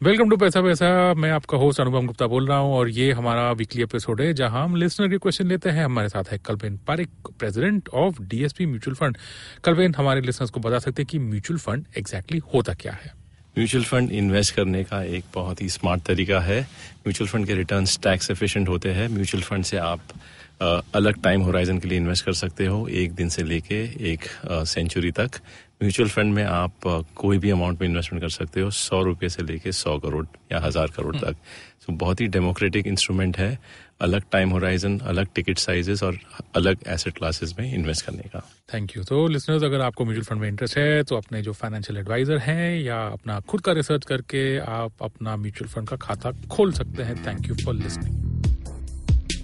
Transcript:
Welcome to पैसा पैसा। मैं आपका होस्ट अनुपम गुप्ता बोल रहा हूँ और ये हमारा वीकली एपिसोड है जहाँ हम लिसनर के क्वेश्चन लेते हैं। हमारे साथ है Kalpen Parikh president of DSP mutual fund Kalpen, हमारे लिसनर्स को बता सकते हैं कि म्यूचुअल फंड एग्जैक्टली होता क्या है। म्यूचुअल फंड इन्वेस्ट करने का एक बहुत ही स्मार्ट तरीका है। म्यूचुअल फंड के रिटर्न टैक्स एफिशिएंट होते हैं। म्यूचुअल फंड से आप अलग टाइम होराइजन के लिए इन्वेस्ट कर सकते हो एक दिन से लेके एक सेंचुरी तक। म्यूचुअल फंड में आप कोई भी अमाउंट में इन्वेस्टमेंट कर सकते हो सौ रुपये से लेके सौ करोड़ या हज़ार करोड़ तक। सो बहुत ही डेमोक्रेटिक इंस्ट्रूमेंट है अलग टाइम होराइजन अलग टिकट साइजेस और अलग एसेट क्लासेस में इन्वेस्ट करने का। थैंक यू तो लिसनर्स अगर आपको म्यूचुअल फंड में इंटरेस्ट है तो अपने जो फाइनेंशियल एडवाइजर हैं या अपना खुद का रिसर्च करके आप अपना म्यूचुअल फंड का खाता खोल सकते हैं। Thank you for listening